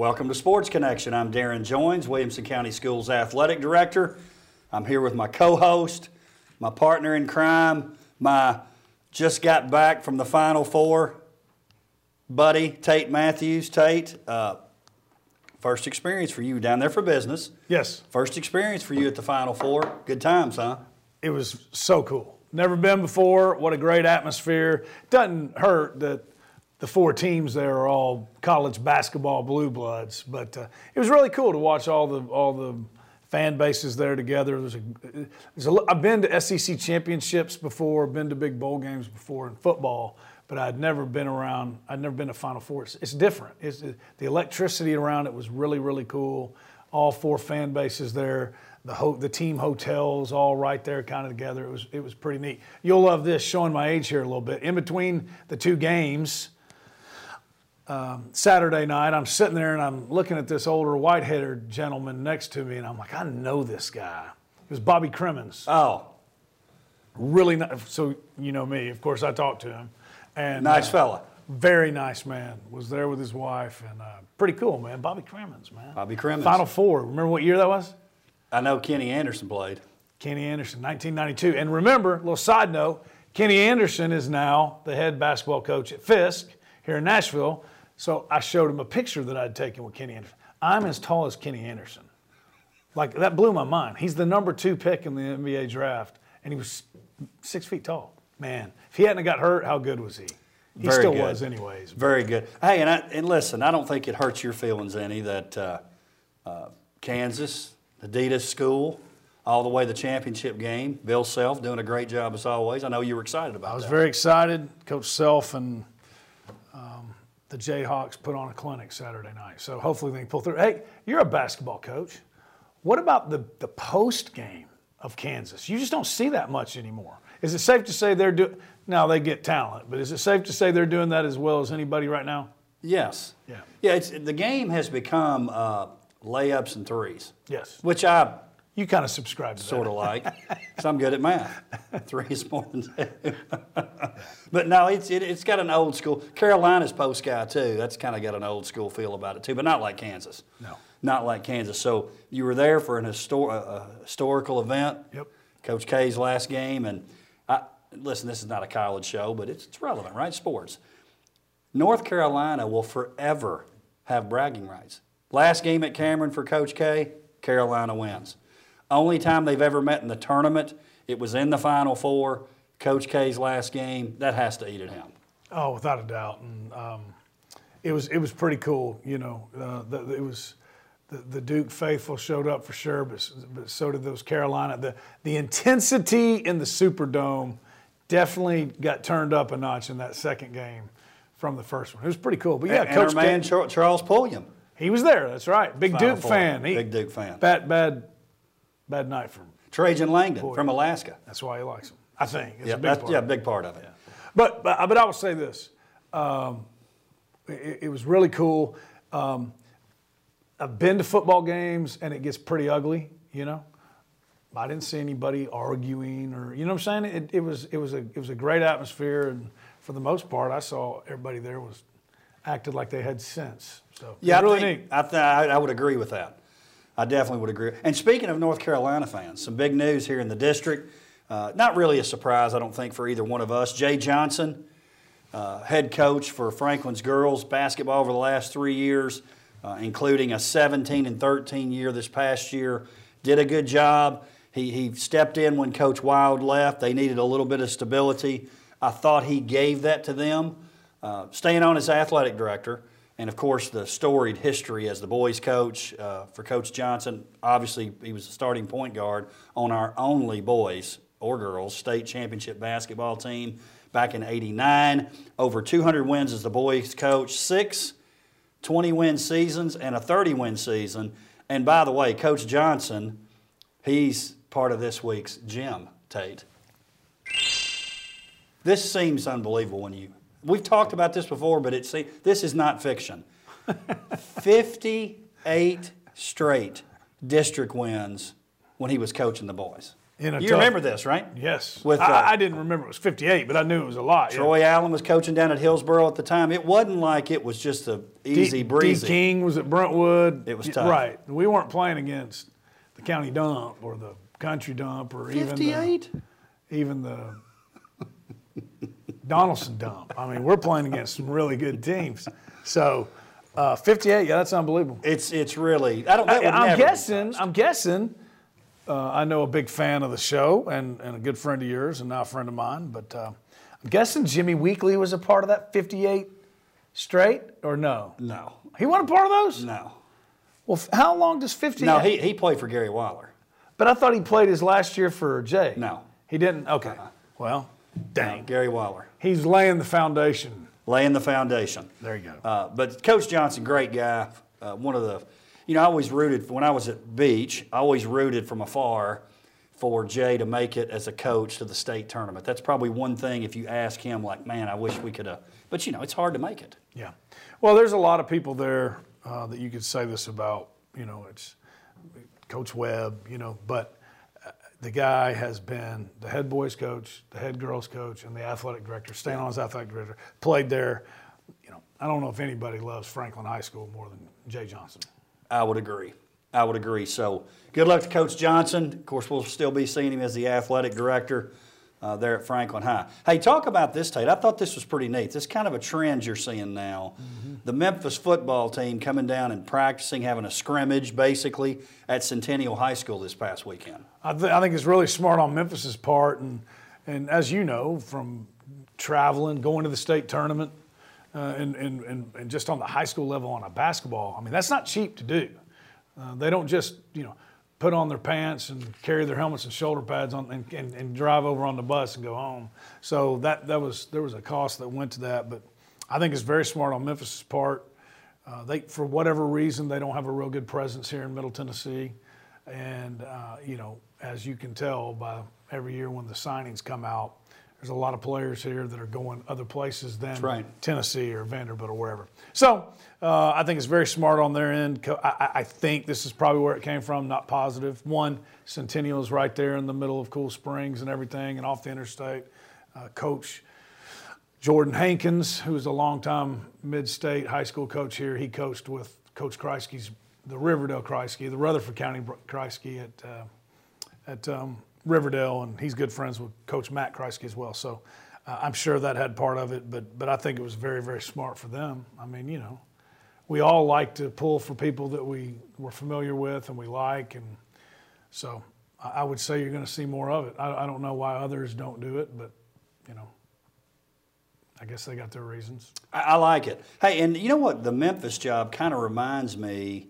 Welcome to Sports Connection. I'm Darrin Joines, Williamson County Schools Athletic Director. I'm here with my co host, my partner in crime, my just got back from the Final Four buddy, Tate Matthews. Tate, uh, first experience for you down there for business. Yes. First experience for you at the Final Four. Good times, huh? It was so cool. Never been before. What a great atmosphere. Doesn't hurt that the four teams there are all college basketball blue bloods, but uh, it was really cool to watch all the all the fan bases there together. There's a, there's a, I've been to SEC championships before, been to big bowl games before in football, but I'd never been around. I'd never been to Final Four. It's, it's different. It's, the electricity around it was really really cool. All four fan bases there the ho- the team hotels all right there kind of together. It was it was pretty neat. You'll love this, showing my age here a little bit. In between the two games, um, Saturday night, I'm sitting there and I'm looking at this older white-headed gentleman next to me, and I'm like, I know this guy. It was Bobby Cremins. Oh, Really nice. So you know me, of course. I talked to him, and nice uh, fella. very nice man. Was there with his wife, and uh, pretty cool, man. Bobby Cremins, man. Bobby Cremins. Final Four. Remember what year that was? I know Kenny Anderson played. Kenny Anderson, 1992. And remember, little side note, Kenny Anderson is now the head basketball coach at Fisk here in Nashville. So I showed him a picture that I'd taken with Kenny Anderson. I'm as tall as Kenny Anderson. Like that blew my mind. He's the number two pick in the NBA draft, and he was six feet tall. Man, if he hadn't got hurt, how good was he? He Very still good. was, anyways. Very good. Hey, and, I, and listen, I don't think it hurts your feelings any that uh, uh, Kansas, Adidas School, all the way the championship game. Bill Self doing a great job as always. I know you were excited about it. I was that. very excited. Coach Self and the Jayhawks put on a clinic Saturday night. So hopefully they can pull through. Hey, you're a basketball coach. What about the, the post game of Kansas? You just don't see that much anymore. Is it safe to say they're doing, now they get talent, but is it safe to say they're doing that as well as anybody right now? yes. Yeah. Yeah. It's the game has become uh, layups and threes, Yes. which I You kind of subscribe to sort of like. Because I'm good at math. Three is more than two. but no, it's it, it's got an old school. Carolina's post guy too. That's kind of got an old school feel about it too, but not like Kansas. No. Not like Kansas. So you were there for an histor- a historical event. Yep. Coach K's last game, and I, listen, this is not a college show, but it's, it's relevant, right? Sports. North Carolina will forever have bragging rights. Last game at Cameron for Coach K, Carolina wins. Only time they've ever met in the tournament, it was in the Final Four. Coach K's last game, that has to eat at him. Oh, without a doubt, and um, it was it was pretty cool. You know, uh, the, it was the, the Duke faithful showed up for sure, but, but so did those Carolina. The the intensity in the Superdome definitely got turned up a notch in that second game from the first one. It was pretty cool. But yeah, and Coach our man K, Charles Pulliam, he was there. That's right, big Final Duke Four. fan. He, Big Duke fan. Bad bad bad night for. Trajan Langdon from Alaska. That's why he likes him. I think. It's Yeah, a big that's, part. yeah, big part of it. But, but but I will say this, um, it, it was really cool. Um, I've been to football games and it gets pretty ugly, you know. I didn't see anybody arguing or you know what I'm saying. It, it was it was a it was a great atmosphere and for the most part, I saw everybody there was acted like they had sense. So Yeah, I, think, neat. I, th- I I would agree with that. I definitely would agree. And speaking of North Carolina fans, some big news here in the district. Uh, not really a surprise, I don't think, for either one of us. Jay Johnson, uh, head coach for Franklin's girls basketball over the last three years, uh, including a 17 and 13 year this past year, did a good job. He, he stepped in when Coach Wild left. They needed a little bit of stability. I thought he gave that to them. Uh, staying on as athletic director, and of course the storied history as the boys coach uh, for Coach Johnson. Obviously, he was the starting point guard on our only boys or girls state championship basketball team back in '89. Over 200 wins as the boys coach, six 20 win seasons and a 30 win season. And by the way, Coach Johnson, he's part of this week's gym, Tate. This seems unbelievable when you. We've talked about this before, but it's see, this is not fiction. 58 straight district wins when he was coaching the boys. In a You tough- remember this, right? Yes. With, uh, I, I didn't remember it was 58, but I knew it was a lot. yeah. Troy Allen was coaching down at Hillsboro at the time. It wasn't like it was just a easy D, breezy. D King was at Brentwood. It was tough. Right. We weren't playing against the county dump or the country dump or even the, 58? even the Donaldson dump. I mean, we're playing against some really good teams. So, uh, 58, yeah, that's unbelievable. It's it's really I don't. That would I, am guessing. I'm guessing. Uh, I know a big fan of the show and, and a good friend of yours and now a friend of mine. But uh, I'm guessing Jimmy Weekly was a part of that 58 straight or no? No, He wasn't a part of those. no, Well, f- how long does 58? no. He he played for Gary Waller. But I thought he played his last year for Jay. No. He didn't. Okay. Well, dang. Gary Waller He's laying the foundation. laying the foundation. There you go. Uh, but Coach Johnson, great guy. Uh, one of the, you know, I always rooted when I was at Beach. I always rooted from afar for Jay to make it as a coach to the state tournament. That's probably one thing. If you ask him, like, man, I wish we could have. But you know, it's hard to make it. Yeah. Well, there's a lot of people there uh, that you could say this about. You know, it's Coach Webb, you know, but the guy has been the head boys coach, the head girls coach, and the athletic director, staying on as athletic director, played there. You know, I don't know if anybody loves Franklin High School more than Jay Johnson. I would agree. I would agree. So good luck to Coach Johnson. Of course, we'll still be seeing him as the athletic director uh, there at Franklin High. Hey, talk about this, Tate. I thought this was pretty neat. This is kind of a trend you're seeing now. The Memphis football team coming down and practicing, having a scrimmage basically at Centennial High School this past weekend. I, th- I think it's really smart on Memphis's part, and and as you know from traveling, going to the state tournament, uh, and, and, and and just on the high school level on a basketball. I mean, that's not cheap to do. Uh, they don't just you know put on their pants and carry their helmets and shoulder pads on and, and, and drive over on the bus and go home. So that that was there was a cost that went to that, but I think it's very smart on Memphis's part. Uh, they, for whatever reason, they don't have a real good presence here in Middle Tennessee, and uh, you know, as you can tell by every year when the signings come out, there's a lot of players here that are going other places than right. Tennessee or Vanderbilt or wherever. So uh, I think it's very smart on their end. I, I- I think this is probably where it came from, not positive. One, Centennial is right there in the middle of Cool Springs and everything, and off the interstate. Uh, coach Jordan Hankins, who was a longtime mid-state high school coach here, he coached with Coach Kreisky's, the Riverdale Kreisky, the Rutherford County Kreisky at uh, at um, Riverdale, and he's good friends with Coach Matt Kreisky as well. So uh, I'm sure that had part of it, but but I think it was very very smart for them. I mean, you know, we all like to pull for people that we we're familiar with and we like, and so I, I would say you're going to see more of it. I, I don't know why others don't do it, but you know, I guess they got their reasons. I, I like it. Hey, and you know what? The Memphis job kind of reminds me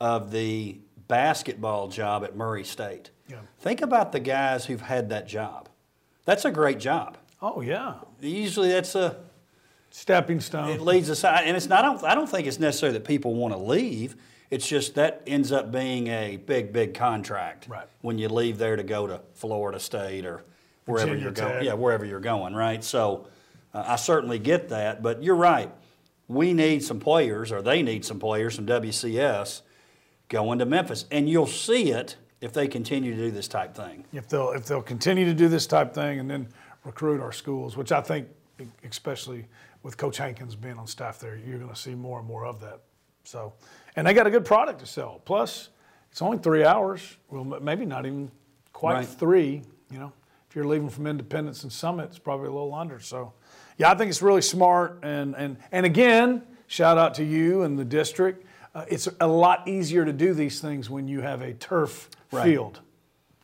of the basketball job at Murray State. Yeah. Think about the guys who've had that job. That's a great job. Oh yeah, Usually, that's a stepping stone. it leads aside, and it's not. I don't, I don't think it's necessary that people want to leave. It's just that ends up being a big, big contract Right. when you leave there to go to Florida State or wherever Virginia you're going. Tech. Yeah, wherever you're going, right? So uh, I certainly get that, but you're right. We need some players, or they need some players from WCS going to Memphis, and you'll see it if they continue to do this type thing. if they'll if they'll continue to do this type thing and then recruit our schools, which I think, especially with Coach Hankins being on staff there, you're going to see more and more of that. So, and they got a good product to sell. Plus, it's only three hours. Well, maybe not even quite Right. three. You know, if you're leaving from Independence and Summit, it's probably a little under. So, yeah, I think it's really smart. And and and again, shout out to you and the district. Uh, it's a lot easier to do these things when you have a turf Right. field.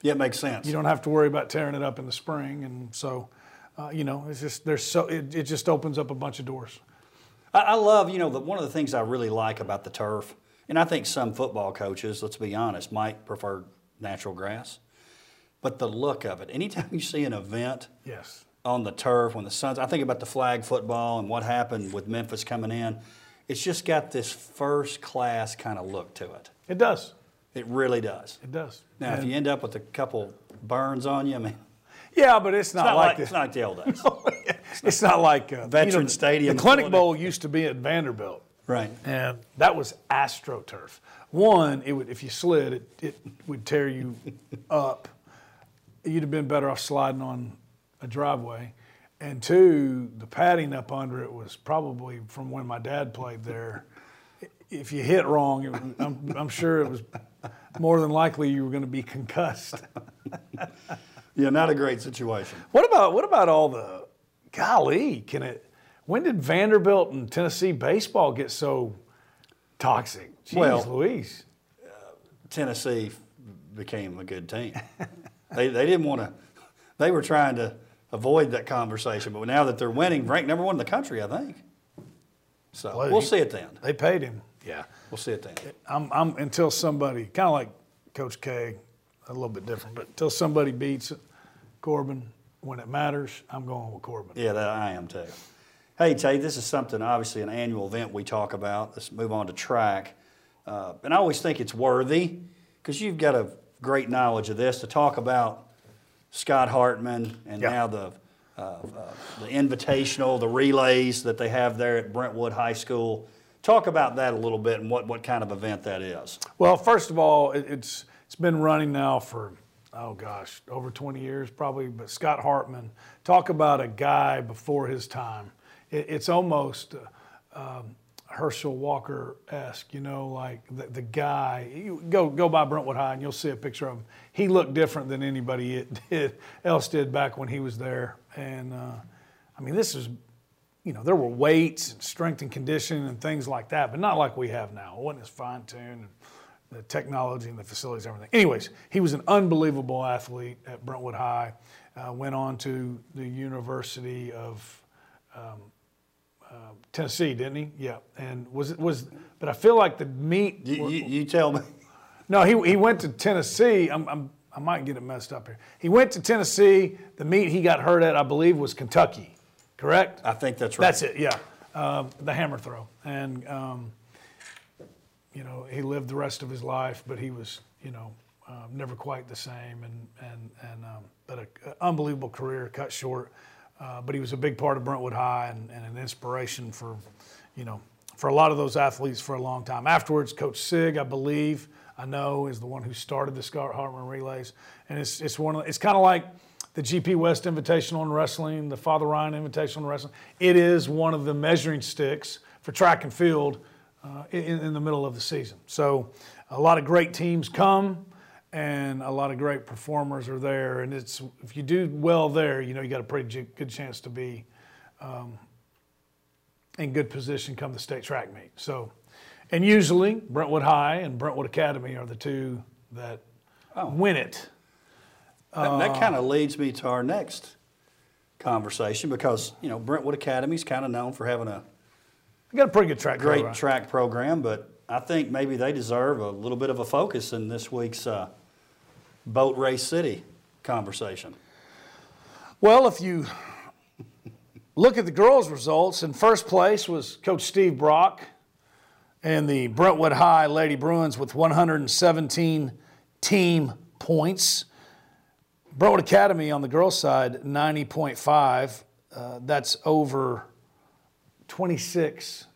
Yeah, it makes sense. You don't have to worry about tearing it up in the spring, and so, uh, you know, it's just there's so it, it just opens up a bunch of doors. I, I love, you know, the, one of the things I really like about the turf, and I think some football coaches, let's be honest, might prefer natural grass, but the look of it. Anytime you see an event Yes. on the turf when the Suns, I think about the flag football and what happened with Memphis coming in. It's just got this first class kind of look to it. It does. It really does. It does. Now, if you end up with a couple burns on you, I mean, yeah, but it's not, it's not like, like, it's not like the old days. it's not like uh, Veteran the- Stadium The Clinic Bowl used to be at Vanderbilt, right. and that was AstroTurf. One, it would if you slid, it, it would tear you up. you'd have been better off sliding on a driveway. And two, the padding up under it was probably from when my dad played there. If you hit wrong, it was, I'm, I'm sure it was more than likely you were going to be concussed. Yeah, not a great situation. What about what about all the golly? Can it? When did Vanderbilt and Tennessee baseball get so toxic? Jeez Well- Louise. Tennessee became a good team. they, they didn't want to, they were trying to avoid that conversation, but now that they're winning, ranked number one in the country, I think. So Well, we'll he- see it then. They paid him. Yeah. We'll see it then. I'm, I'm until somebody kind of like Coach K, a little bit different, but until somebody beats Corbin when it matters, I'm going with Corbin. Yeah, that I am too. Hey, Tate, this is something, obviously, an annual event we talk about. Let's move on to track. Uh, and I always think it's worthy because you've got a great knowledge of this to talk about Scott Hartman and Yeah. now the, uh, uh, the invitational, the relays that they have there at Brentwood High School. Talk about that a little bit and what, what kind of event that is. Well, first of all, it, it's it's been running now for oh gosh, over 20 years probably. But Scott Hartman, talk about a guy before his time. It, it's almost uh, um, Herschel Walker esque, you know, like the, the guy. You go go by Brentwood High and you'll see a picture of him. He looked different than anybody it did, else did back when he was there. And uh, I mean, this is you know, there were weights and strength and conditioning and things like that, but not like we have now. It wasn't as fine tuned and the technology and the facilities, and everything. Anyways, he was an unbelievable athlete at Brentwood High. Uh, went on to the University of um, uh, Tennessee, didn't he? Yeah, and was it was? But I feel like the meet. You, you, you tell me. No, he, he went to Tennessee. I'm, I'm, I might get it messed up here. He went to Tennessee. The meet he got hurt at, I believe, was Kentucky. Correct? I think that's right. That's it, yeah. Um, the hammer throw. And, um, you know, he lived the rest of his life, but he was, you know, um, never quite the same. And, and, and um, but an unbelievable career cut short. Uh, but he was a big part of Brentwood High and, and an inspiration for, you know, for a lot of those athletes for a long time. Afterwards, Coach Sig, I believe, I know, is the one who started the Scott Hartman relays. And it's, it's one of, it's kind of like, the GP West Invitational in wrestling, the Father Ryan Invitational in wrestling. It is one of the measuring sticks for track and field uh, in, in the middle of the season. So a lot of great teams come, and a lot of great performers are there. And it's if you do well there, you know you got a pretty good chance to be um, in good position come the state track meet. So, and usually Brentwood High and Brentwood Academy are the two that win it. That, that kind of leads me to our next conversation because, you know, Brentwood Academy is kind of known for having a You got a pretty good track great program. track program, but I think maybe they deserve a little bit of a focus in this week's uh, Boat Race City conversation. Well, if you look at the girls' results, in first place was Coach Steve Brock and the Brentwood High Lady Bruins with 117 team points. Brentwood Academy on the girls' side, 90.5. Uh, that's over 26,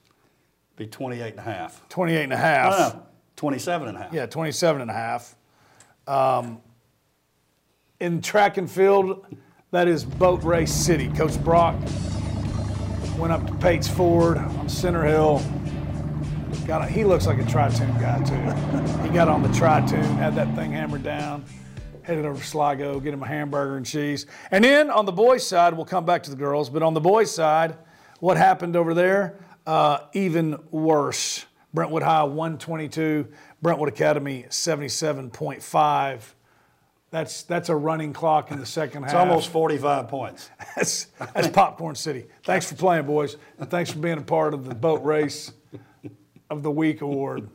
Be 28 and a half. 28 and a half. No, no, 27 and a half. Yeah, 27 and a half. Um, in track and field, that is Boat Race City. Coach Brock went up to Pates Ford on Center Hill. Got a, he looks like a tri-toon guy too. he got on the tri-toon, had that thing hammered down, headed over to Sligo, get him a hamburger and cheese. And then on the boys' side, we'll come back to the girls, but on the boys' side, what happened over there? Uh, even worse. Brentwood High 122, Brentwood Academy 77.5. That's that's a running clock in the second It's half. It's almost 45 points. That's, that's Popcorn City. Thanks for playing, boys, and thanks for being a part of the boat race of the week award.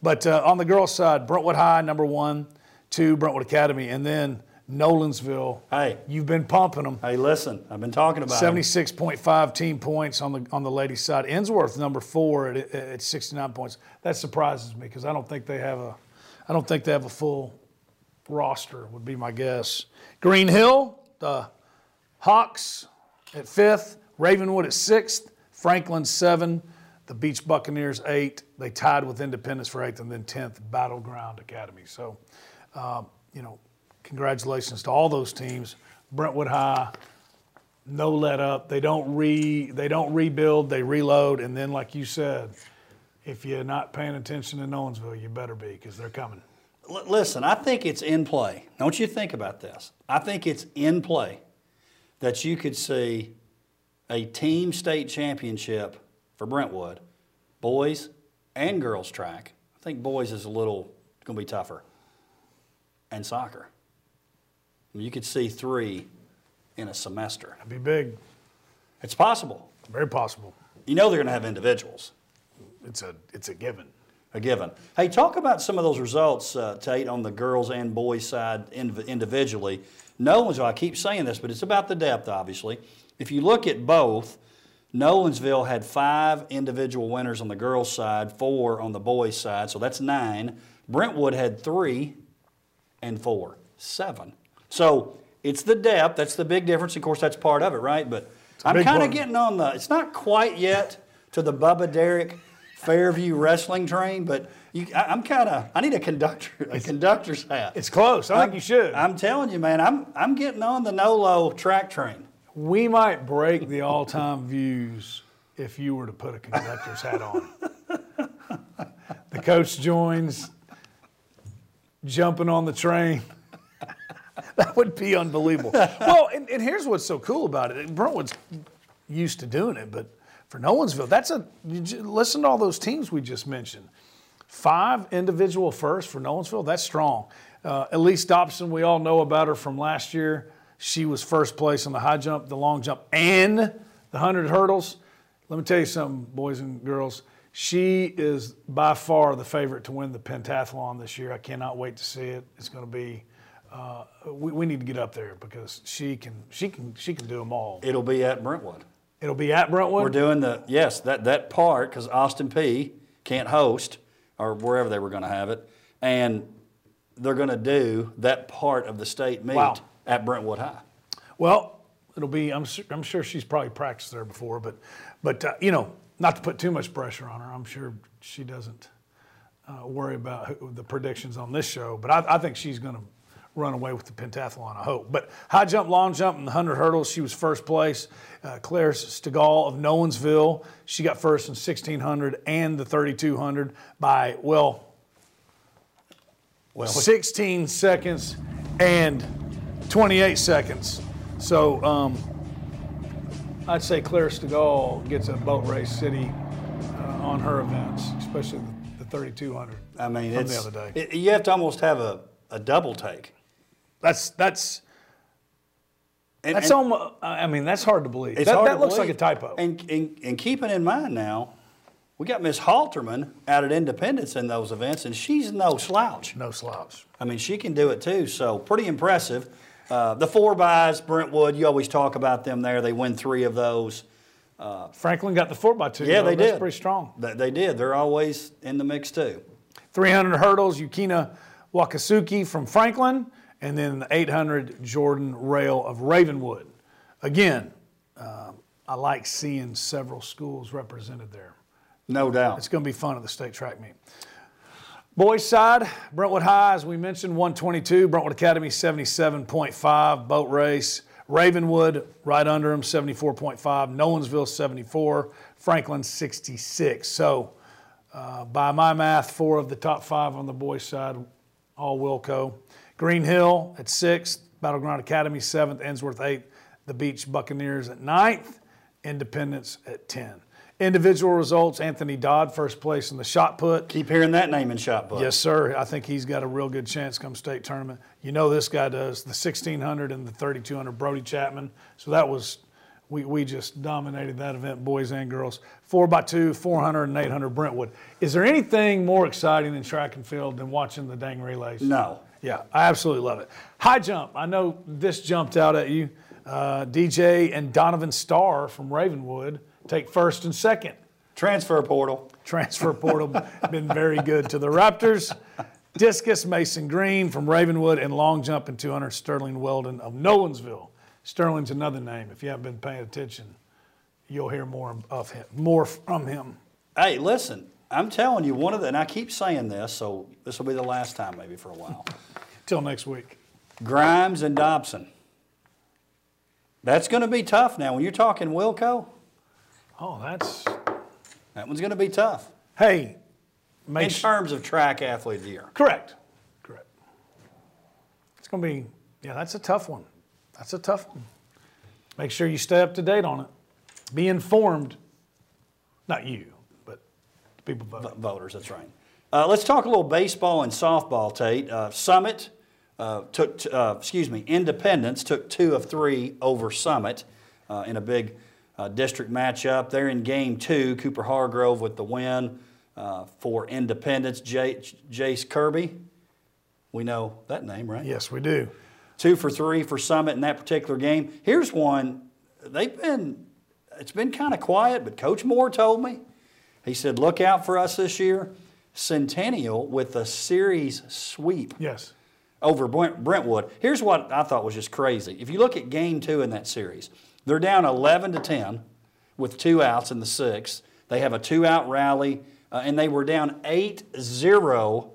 But uh, on the girls' side, Brentwood High number one, two Brentwood Academy, and then Nolensville. Hey. you've been pumping them. Hey, listen, I've been talking about it. 76.5 team points on the on the ladies' side. Ensworth number four at, at 69 points. That surprises me because I don't think they have a, I don't think they have a full roster. Would be my guess. Green Hill, the Hawks at fifth, Ravenwood at sixth, Franklin seven, the Beach Buccaneers eight. They tied with Independence for eighth, and then tenth Battleground Academy. So, um, you know, congratulations to all those teams. Brentwood High, no let up. They don't re they don't rebuild, they reload, and then like you said, if you're not paying attention in Owensville, you better be because they're coming. L- listen, I think it's in play. Don't you think about this? I think it's in play that you could see a team state championship for Brentwood, boys and girls track. I think boys is a little going to be tougher, and soccer. You could see three in a semester. That'd be big, It's possible. very possible. You know they're going to have individuals. It's a it's a given. a given. Hey, talk about some of those results, uh, Tate, on the girls and boys side inv- individually. Nolensville, I keep saying this, but it's about the depth, obviously. If you look at both, Nolensville had five individual winners on the girls' side, four on the boys' side, so that's nine. Brentwood had three and four, seven. So it's the depth. That's the big difference. Of course, that's part of it, right? But I'm kind of getting on the. It's not quite yet to the Bubba Derrick Fairview wrestling train, but you, I, I'm kind of. I need a conductor, a conductor's hat. It's close. I think you should. I'm telling you, man. I'm I'm getting on the Nolo track train. we might break the all-time views if you were to put a conductor's hat on. the coach Joines, jumping on the train. that would be unbelievable. well, and, and here's what's so cool about it. Brentwood's used to doing it, but for Nolensville, that's a listen to all those teams we just mentioned. Five individual firsts for Nolensville, that's strong. Uh, Elise Dobson, we all know about her from last year. She was first place on the high jump, the long jump, and the 100 hurdles. Let me tell you something, boys and girls. She is by far the favorite to win the pentathlon this year. I cannot wait to see it. It's going to be. Uh, we, we need to get up there because she can she can she can do them all. It'll be at Brentwood. It'll be at Brentwood. We're doing the yes that that part because Austin Peay can't host or wherever they were going to have it, and they're going to do that part of the state meet Wow. at Brentwood High. Well, it'll be. I'm su- I'm sure she's probably practiced there before, but but uh, you know, not to put too much pressure on her. I'm sure she doesn't uh, worry about who, the predictions on this show. But I, I think she's going to run away with the pentathlon. I hope. But high jump, long jump, and the hundred hurdles, she was first place. Uh, Claire Stegall of Nolensville, she got first in 1600 and the 3200 by well. Well, 16 seconds and 28 seconds. So um, I'd say Claire Stegall gets a boat race city uh, on her events, especially the, the 3200. I mean, from it's, the other day. it- you have to almost have a, a double take. That's that's And, that's and almost. I mean, that's hard to believe. it's that hard that to looks believe. like a typo. And, and, and keeping in mind now, we got Miss Halterman out at Independence in those events, and she's no slouch. no slouch. I mean, she can do it too. So pretty impressive. Uh, the four buys, Brentwood, you always talk about them there. They win three of those. Franklin got the four by two. Yeah, though. they That's did. pretty strong. They, they did. They're always in the mix too. 300 hurdles, Yukina Wakasuki from Franklin, and then the 800 Jordan Rail of Ravenwood. Again, um, I like seeing several schools represented there. No doubt. It's going to be fun at the state track meet. Boys side, Brentwood High, as we mentioned, 122. Brentwood Academy, 77.5. Boat race. Ravenwood, right under them, 74.5. Nolensville, 74. Franklin, 66. So, uh, by my math, four of the top five on the boys side, all Wilco. Green Hill at sixth. Battleground Academy, seventh. Ensworth, eighth. The Beach Buccaneers at ninth. Independence at 10. Individual results Anthony Dodd, first place in the shot put. Keep hearing that name in shot put. Yes, sir. I think he's got a real good chance come state tournament. You know, this guy does the 1600 and the 3200. Brody Chapman. So that was, we, we just dominated that event, boys and girls. Four by two, 400 and 800 Brentwood. Is there anything more exciting than track and field than watching the dang relays? No. Yeah, I absolutely love it. High jump. I know this jumped out at you. Uh, DJ and Donovan Starr from Ravenwood take first and second Transfer portal. transfer portal been very good to the Raptors. Discus Mason Green from Ravenwood and long jump and 200 Sterling Weldon of Nolensville. Sterling's another name. If you haven't been paying attention, you'll hear more of him, more from him. Hey, listen, I'm telling you, one of the, and I keep saying this, so this will be the last time maybe for a while. Till next week. Grimes and Dobson. That's going to be tough now. When you're talking Wilco, Oh, that's that one's going to be tough hey. in terms of track athlete of the year. correct, correct. It's going to be yeah. That's a tough one. That's a tough one. Make sure you stay up to date on it. Be informed. Not you, but the people voting. voters. That's right. Uh, let's talk a little baseball and softball, Tate. Uh, Summit uh, took, t- uh, excuse me, Independence took two of three over Summit uh, in a big uh, district matchup. They're in game two. Cooper Hargrove with the win uh, for Independence. J- Jace Kirby, we know that name, right? Yes, we do. two for three for Summit in that particular game. Here's one. They've been, it's been kind of quiet, but Coach Moore told me. He said, look out for us this year. Centennial with a series sweep Yes. Over Brent- Brentwood. Here's what I thought was just crazy. If you look at game two in that series, they're down 11 to 10 with two outs in the sixth. They have a two out rally, uh, and they were down 8 0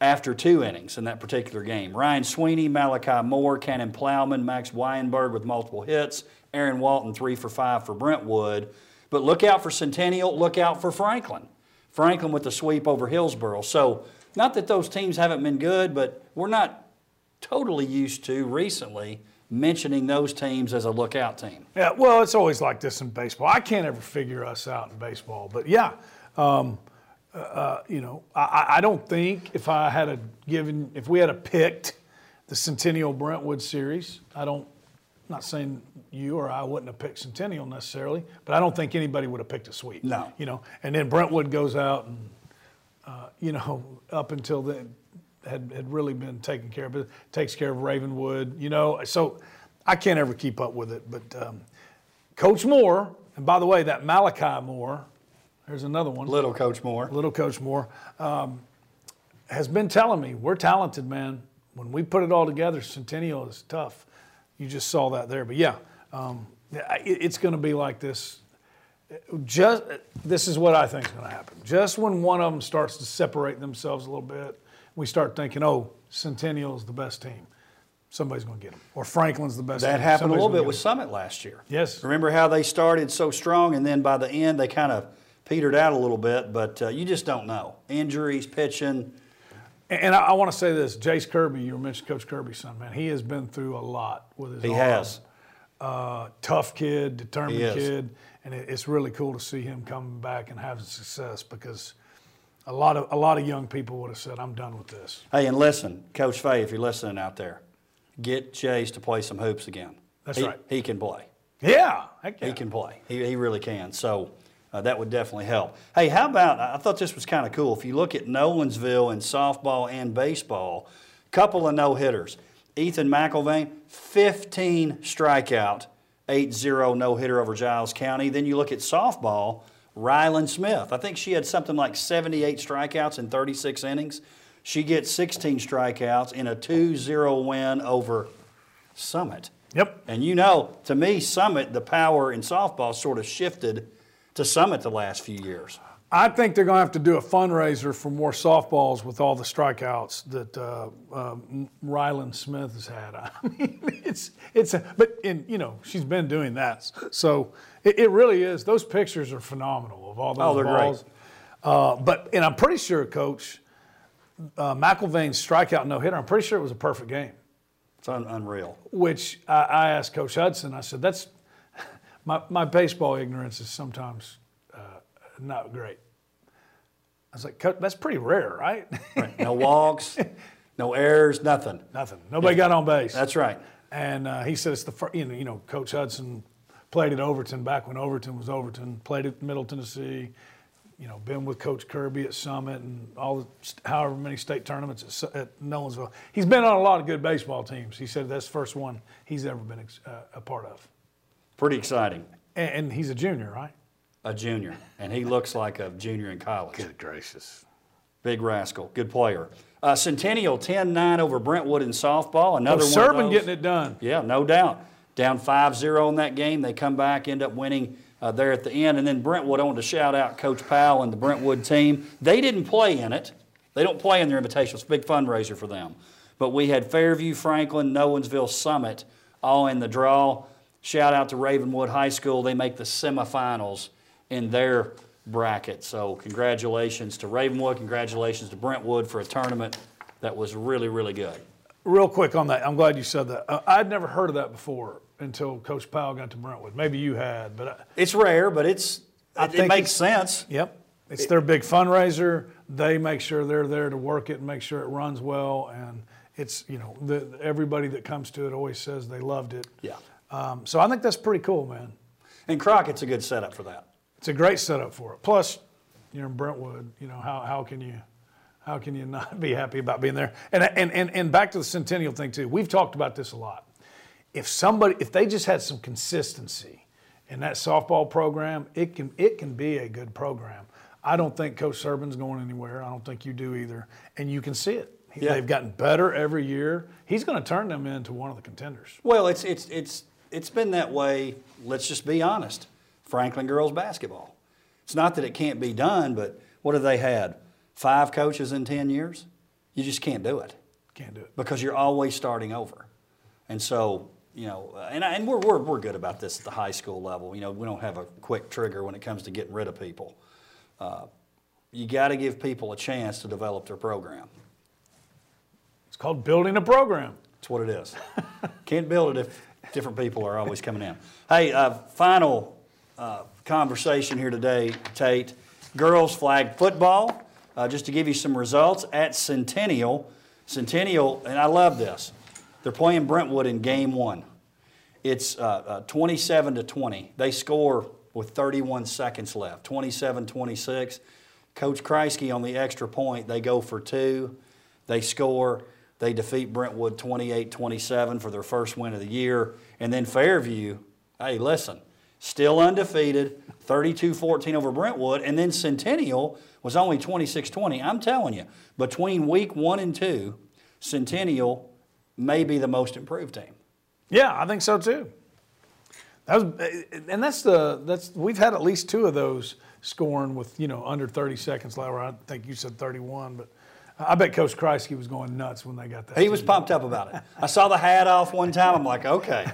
after two innings in that particular game. Ryan Sweeney, Malachi Moore, Cannon Plowman, Max Weinberg with multiple hits, Aaron Walton three for five for Brentwood. But look out for Centennial, look out for Franklin. Franklin with the sweep over Hillsboro. So, not that those teams haven't been good, but we're not totally used to recently mentioning those teams as a lookout team. Yeah, well, it's always like this in baseball. I can't ever figure us out in baseball, but yeah, um, uh, you know, I, I don't think if I had a given, if we had a picked the Centennial Brentwood series, I don't. Not saying you or I wouldn't have picked Centennial necessarily, but I don't think anybody would have picked a sweep. No. You know, and then Brentwood goes out and uh, you know, up until then, had, had really been taken care of. But takes care of Ravenwood, you know. So I can't ever keep up with it. But um, Coach Moore, and by the way, that Malachi Moore, there's another one, Little Coach Moore. little Coach Moore, um, has been telling me we're talented, man. When we put it all together, Centennial is tough. You just saw that there. But yeah, um, it's going to be like this just this is what I think is going to happen. Just when one of them starts to separate themselves a little bit, we start thinking, "Oh, Centennial is the best team. Somebody's going to get them." Or Franklin's the best. That team. happened a little bit with with 'em." Summit last year. Yes. Remember how they started so strong and then by the end they kind of petered out a little bit, but uh, you just don't know. Injuries, pitching. And I, I want to say this: Jace Kirby, you mentioned Coach Kirby's son, man. He has been through a lot with his. He arm. has. Uh, tough kid, determined kid, and it, it's really cool to see him come back and have success because a lot of a lot of young people would have said, "I'm done with this." Hey, and listen, Coach Fay, if you're listening out there, get Jace to play some hoops again. That's He- right. He can play. Yeah, yeah. He can play. He, he really can. So uh, that would definitely help. Hey, how about, I thought this was kind of cool. If you look at Nolensville in softball and baseball, couple of no hitters. Ethan McElvain, 15 strikeout, 8 0 no hitter over Giles County. Then you look at softball, Rylan Smith. I think she had something like 78 strikeouts in 36 innings. She gets 16 strikeouts in a 2 0 win over Summit. Yep. And you know, to me, Summit, the power in softball sort of shifted to Summit the last few years. I think they're going to have to do a fundraiser for more softballs with all the strikeouts that uh, um, Rylan Smith has had. I mean, it's it's a, but in you know she's been doing that, so it, it really is. Those pictures are phenomenal of all those Oh, they're great. balls. Uh, but and I'm pretty sure, Coach uh, McElvain's strikeout no hitter. I'm pretty sure it was a perfect game. It's un- unreal. Which I, I asked Coach Hudson. I said, "That's my my baseball ignorance is sometimes uh, not great." I was like, "Coach, "That's pretty rare, right?" Right. No walks, no errors, nothing. Nothing. Nobody got on base. That's right. And uh, he said it's the first. You know, you know, Coach Hudson played at Overton back when Overton was Overton. Played at Middle Tennessee. You know, been with Coach Kirby at Summit and all the however many state tournaments at, at Nolensville. He's been on a lot of good baseball teams. He said that's the first one he's ever been ex- uh, a part of. Pretty exciting. And, and he's a junior, right? A junior. And he looks like a junior in college. Good gracious. Big rascal. Good player. Uh, Centennial 10 9 over Brentwood in softball. Another one. of Sermon getting it done. Yeah, no doubt. Down 5 0 in that game. They come back, end up winning uh, there at the end. And then Brentwood, I want to shout out Coach Powell and the Brentwood team. They didn't play in it, they don't play in their invitational. It's a big fundraiser for them. But we had Fairview, Franklin, Nolensville, Summit all in the draw. Shout out to Ravenwood High School. They make the semifinals in their bracket. So, congratulations to Ravenwood. Congratulations to Brentwood for a tournament that was really, really good. Real quick on that, I'm glad you said that. Uh, I'd never heard of that before until Coach Powell got to Brentwood. Maybe you had, but I, It's rare, but it's I it, it makes sense. Yep. It's their big fundraiser. They make sure they're there to work it and make sure it runs well. And it's, you know, the, everybody that comes to it always says they loved it. Yeah. Um, so I think that's pretty cool, man. And Crockett's a good setup for that. It's a great setup for it. Plus, you're in Brentwood. You know, how, how can you how can you not be happy about being there? And, and, and, and back to the Centennial thing, too. We've talked about this a lot. If somebody, if they just had some consistency in that softball program, it can, it can be a good program. I don't think Coach Serban's going anywhere. I don't think you do either. And you can see it. Yeah. They've gotten better every year. He's going to turn them into one of the contenders. Well, it's it's it's it's been that way. Let's just be honest. Franklin girls basketball. It's not that it can't be done, but what have they had? Five coaches in ten years. You just can't do it Can't do it. because you're always starting over. And so, you know, and, I- and we're, we're, we're good about this at the high school level. You know, we don't have a quick trigger when it comes to getting rid of people. Uh, you got to give people a chance to develop their program. It's called building a program. That's what it is. Can't build it if different people are always coming in. Hey, uh, final uh, conversation here today, Tate. Girls flag football. Uh, just to give you some results at Centennial. Centennial, and I love this. They're playing Brentwood in game one. It's uh, uh, 27 to 20. They score with 31 seconds left, 27 26. Coach Kreisky on the extra point, they go for two. They score. They defeat Brentwood 28 27 for their first win of the year. And then Fairview, hey, listen, still undefeated, 32 14 over Brentwood. And then Centennial was only 26 20. I'm telling you, between week one and two, Centennial may be the most improved team. Yeah, I think so too. That was, eh, and that's the that's we've had at least two of those scoring with you know under 30 seconds left. I think you said 31, but I bet Coach Kreisky was going nuts when they got that. He was pumped up about it. I saw the hat off one time. I'm like, okay,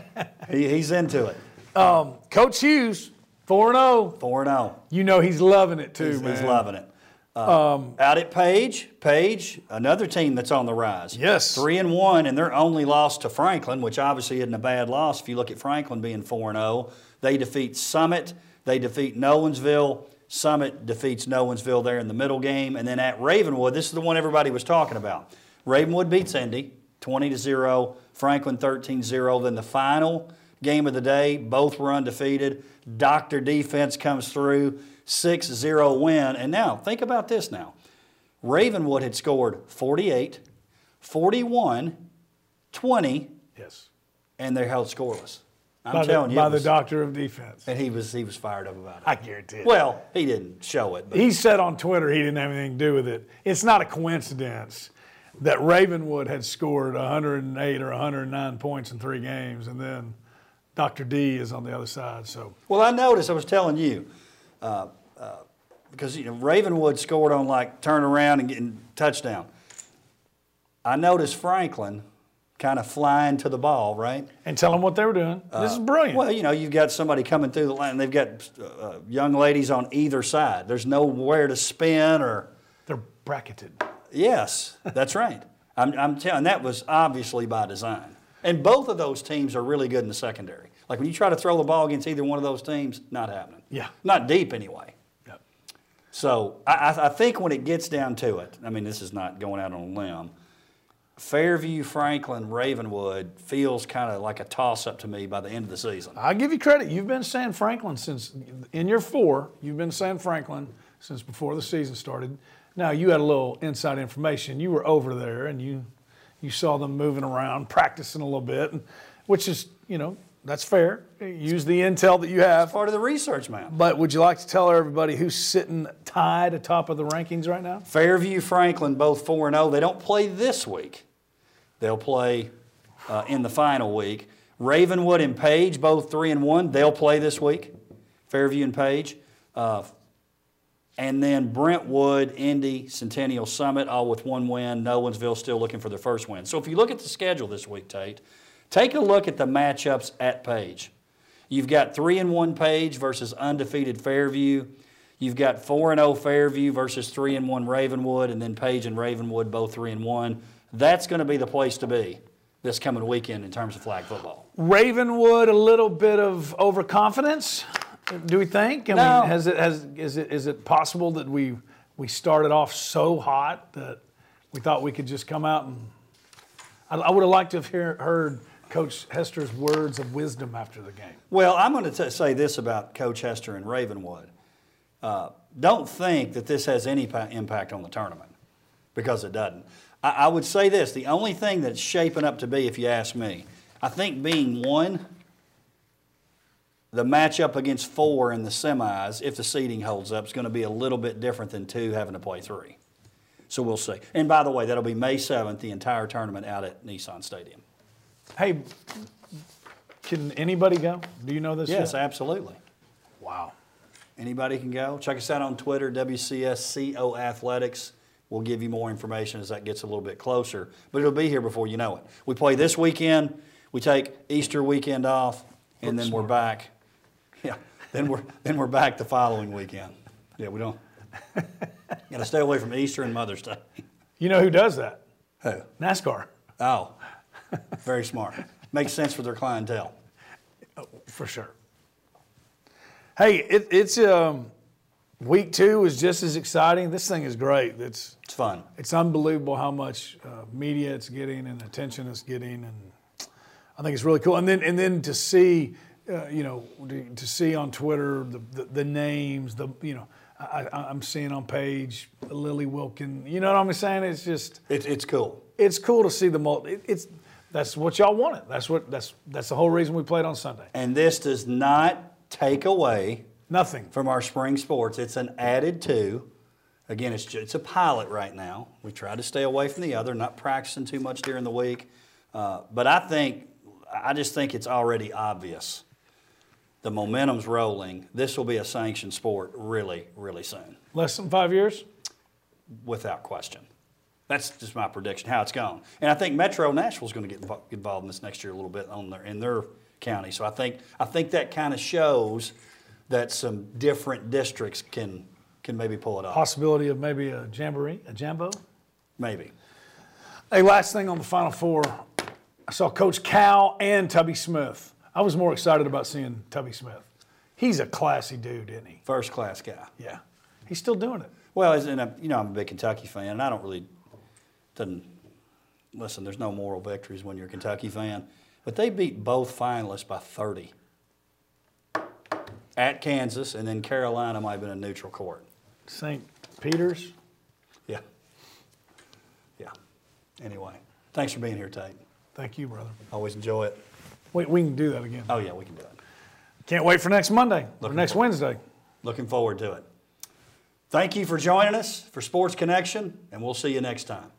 he, he's into it. Coach Hughes, four and zero. 4 0. You know he's loving it too, He's, man. he's loving it. Uh, out at Page, Page, another team that's on the rise. Yes. Three and one, and their only loss to Franklin, which obviously isn't a bad loss if you look at Franklin being four and zero. They defeat Summit. They defeat Nolensville. Summit defeats Nolensville there in the middle game, and then at Ravenwood, this is the one everybody was talking about. Ravenwood beats Indy 20 to zero. Franklin 13-0. Then the final game of the day, both were undefeated. Doctor defense comes through, 6-0 win. And now, think about this now. Ravenwood had scored 48, 41, 20, Yes. and they're held scoreless. I'm by telling the, you, by it the doctor of defense. and he was he was fired up about it. I guarantee it. well, he didn't show it, but he said on Twitter he didn't have anything to do with it. It's not a coincidence that Ravenwood had scored 108 or 109 points in three games, and then Dr. D is on the other side. So well, I noticed. I was telling you uh, uh, because you know Ravenwood scored on like turn around and getting touchdown. I noticed Franklin kind of flying to the ball, right? and tell them what they were doing. this is brilliant. Well, you know, you've got somebody coming through the line. They've got uh, young ladies on either side. There's nowhere to spin or. They're bracketed. Yes, that's right. I'm, I'm telling. That was obviously by design. And both of those teams are really good in the secondary. Like when you try to throw the ball against either one of those teams, not happening. Yeah. Not deep anyway. Yep. So I, I- I think when it gets down to it, I mean, this is not going out on a limb. Fairview, Franklin, Ravenwood feels kind of like a toss up to me by the end of the season. I'll give you credit. You've been saying Franklin since in your four. You've been saying Franklin since before the season started. Now you had a little inside information. You were over there and you you saw them moving around, practicing a little bit, and, which is you know that's fair. Use the intel that you have. Part of the research, man. But would you like to tell everybody who's sitting tied atop of the rankings right now? Fairview, Franklin, both 4 and 0. They don't play this week. They'll play uh, in the final week. Ravenwood and Page, both 3 and 1. They'll play this week. Fairview and Page. Uh, And then Brentwood, Indy, Centennial Summit, all with one win. Nolensville still looking for their first win. So if you look at the schedule this week, Tate, take a look at the matchups at Page. You've got three and one Page versus undefeated Fairview. You've got four and zero Fairview versus three and one Ravenwood, and then Page and Ravenwood both three and one. That's going to be the place to be this coming weekend in terms of flag football. Ravenwood, a little bit of overconfidence. Do we think? I No. mean, has it has is it is it possible that we we started off so hot that we thought we could just come out and I, I would have liked to have hear, heard Coach Hester's words of wisdom after the game. Well, I'm going to say this about Coach Hester and Ravenwood. Uh, don't think that this has any pa- impact on the tournament because it doesn't. I, I would say this the only thing that's shaping up to be, if you ask me, I think being one, the matchup against four in the semis, if the seeding holds up, is going to be a little bit different than two having to play three. So we'll see. And by the way, that'll be May 7th, the entire tournament out at Nissan Stadium. Hey, can anybody go? Do you know this? Yes, yet? absolutely. Wow. Anybody can go. Check us out on Twitter, WCSCO Athletics. We'll give you more information as that gets a little bit closer, but it'll be here before you know it. We play this weekend. We take Easter weekend off, and then we're back. Yeah, then we're then we're back the following weekend. Yeah, we don't. Got to stay away from Easter and Mother's Day. You know who does that? Who? NASCAR, Oh, very smart. Makes sense for their clientele. for sure. Hey, it, it's um, week two is just as exciting. This thing is great. It's It's fun. it's unbelievable how much uh, media it's getting and attention it's getting, and I think it's really cool. And then and then to see, uh, you know, to, to see on Twitter the, the, the names, the you know, I, I, I'm seeing on page Lily Wilkin. You know what I'm saying? It's just It, it's cool. it's cool to see the multi. It, it's that's what y'all wanted. That's what that's that's the whole reason we played on Sunday. And this does not take away Nothing. from our spring sports. It's an added to. Again, it's, it's a pilot right now. We try to stay away from the other, not practicing too much during the week. Uh, but I think, I just think it's already obvious. The momentum's rolling. This will be a sanctioned sport really, really soon, Less than five years. without question. That's just my prediction, how it's going. And I think Metro Nashville's going to get involved in this next year a little bit on their, in their county. So I think, I think that kind of shows that some different districts can, can maybe pull it off. Possibility of maybe a jamboree, a jambo. Maybe. Hey, last thing on the Final Four, I saw Coach Cal and Tubby Smith. I was more excited about seeing Tubby Smith. He's a classy dude, isn't he? First class guy. Yeah, he's still doing it. Well, as in a, you know, I'm a big Kentucky fan, and I don't really, doesn't, listen, there's no moral victories when you're a Kentucky fan, but they beat both finalists by 30 at Kansas, and then Carolina might have been a neutral court. St. Peter's. Yeah. Yeah. Anyway, thanks for being here, Tate. Thank you, brother. Always enjoy it. Wait, we can do that again. Oh, yeah, we can do it. Can't wait for next Monday or next forward. Wednesday. Looking forward to it. Thank you for joining us for Sports Connection, and we'll see you next time.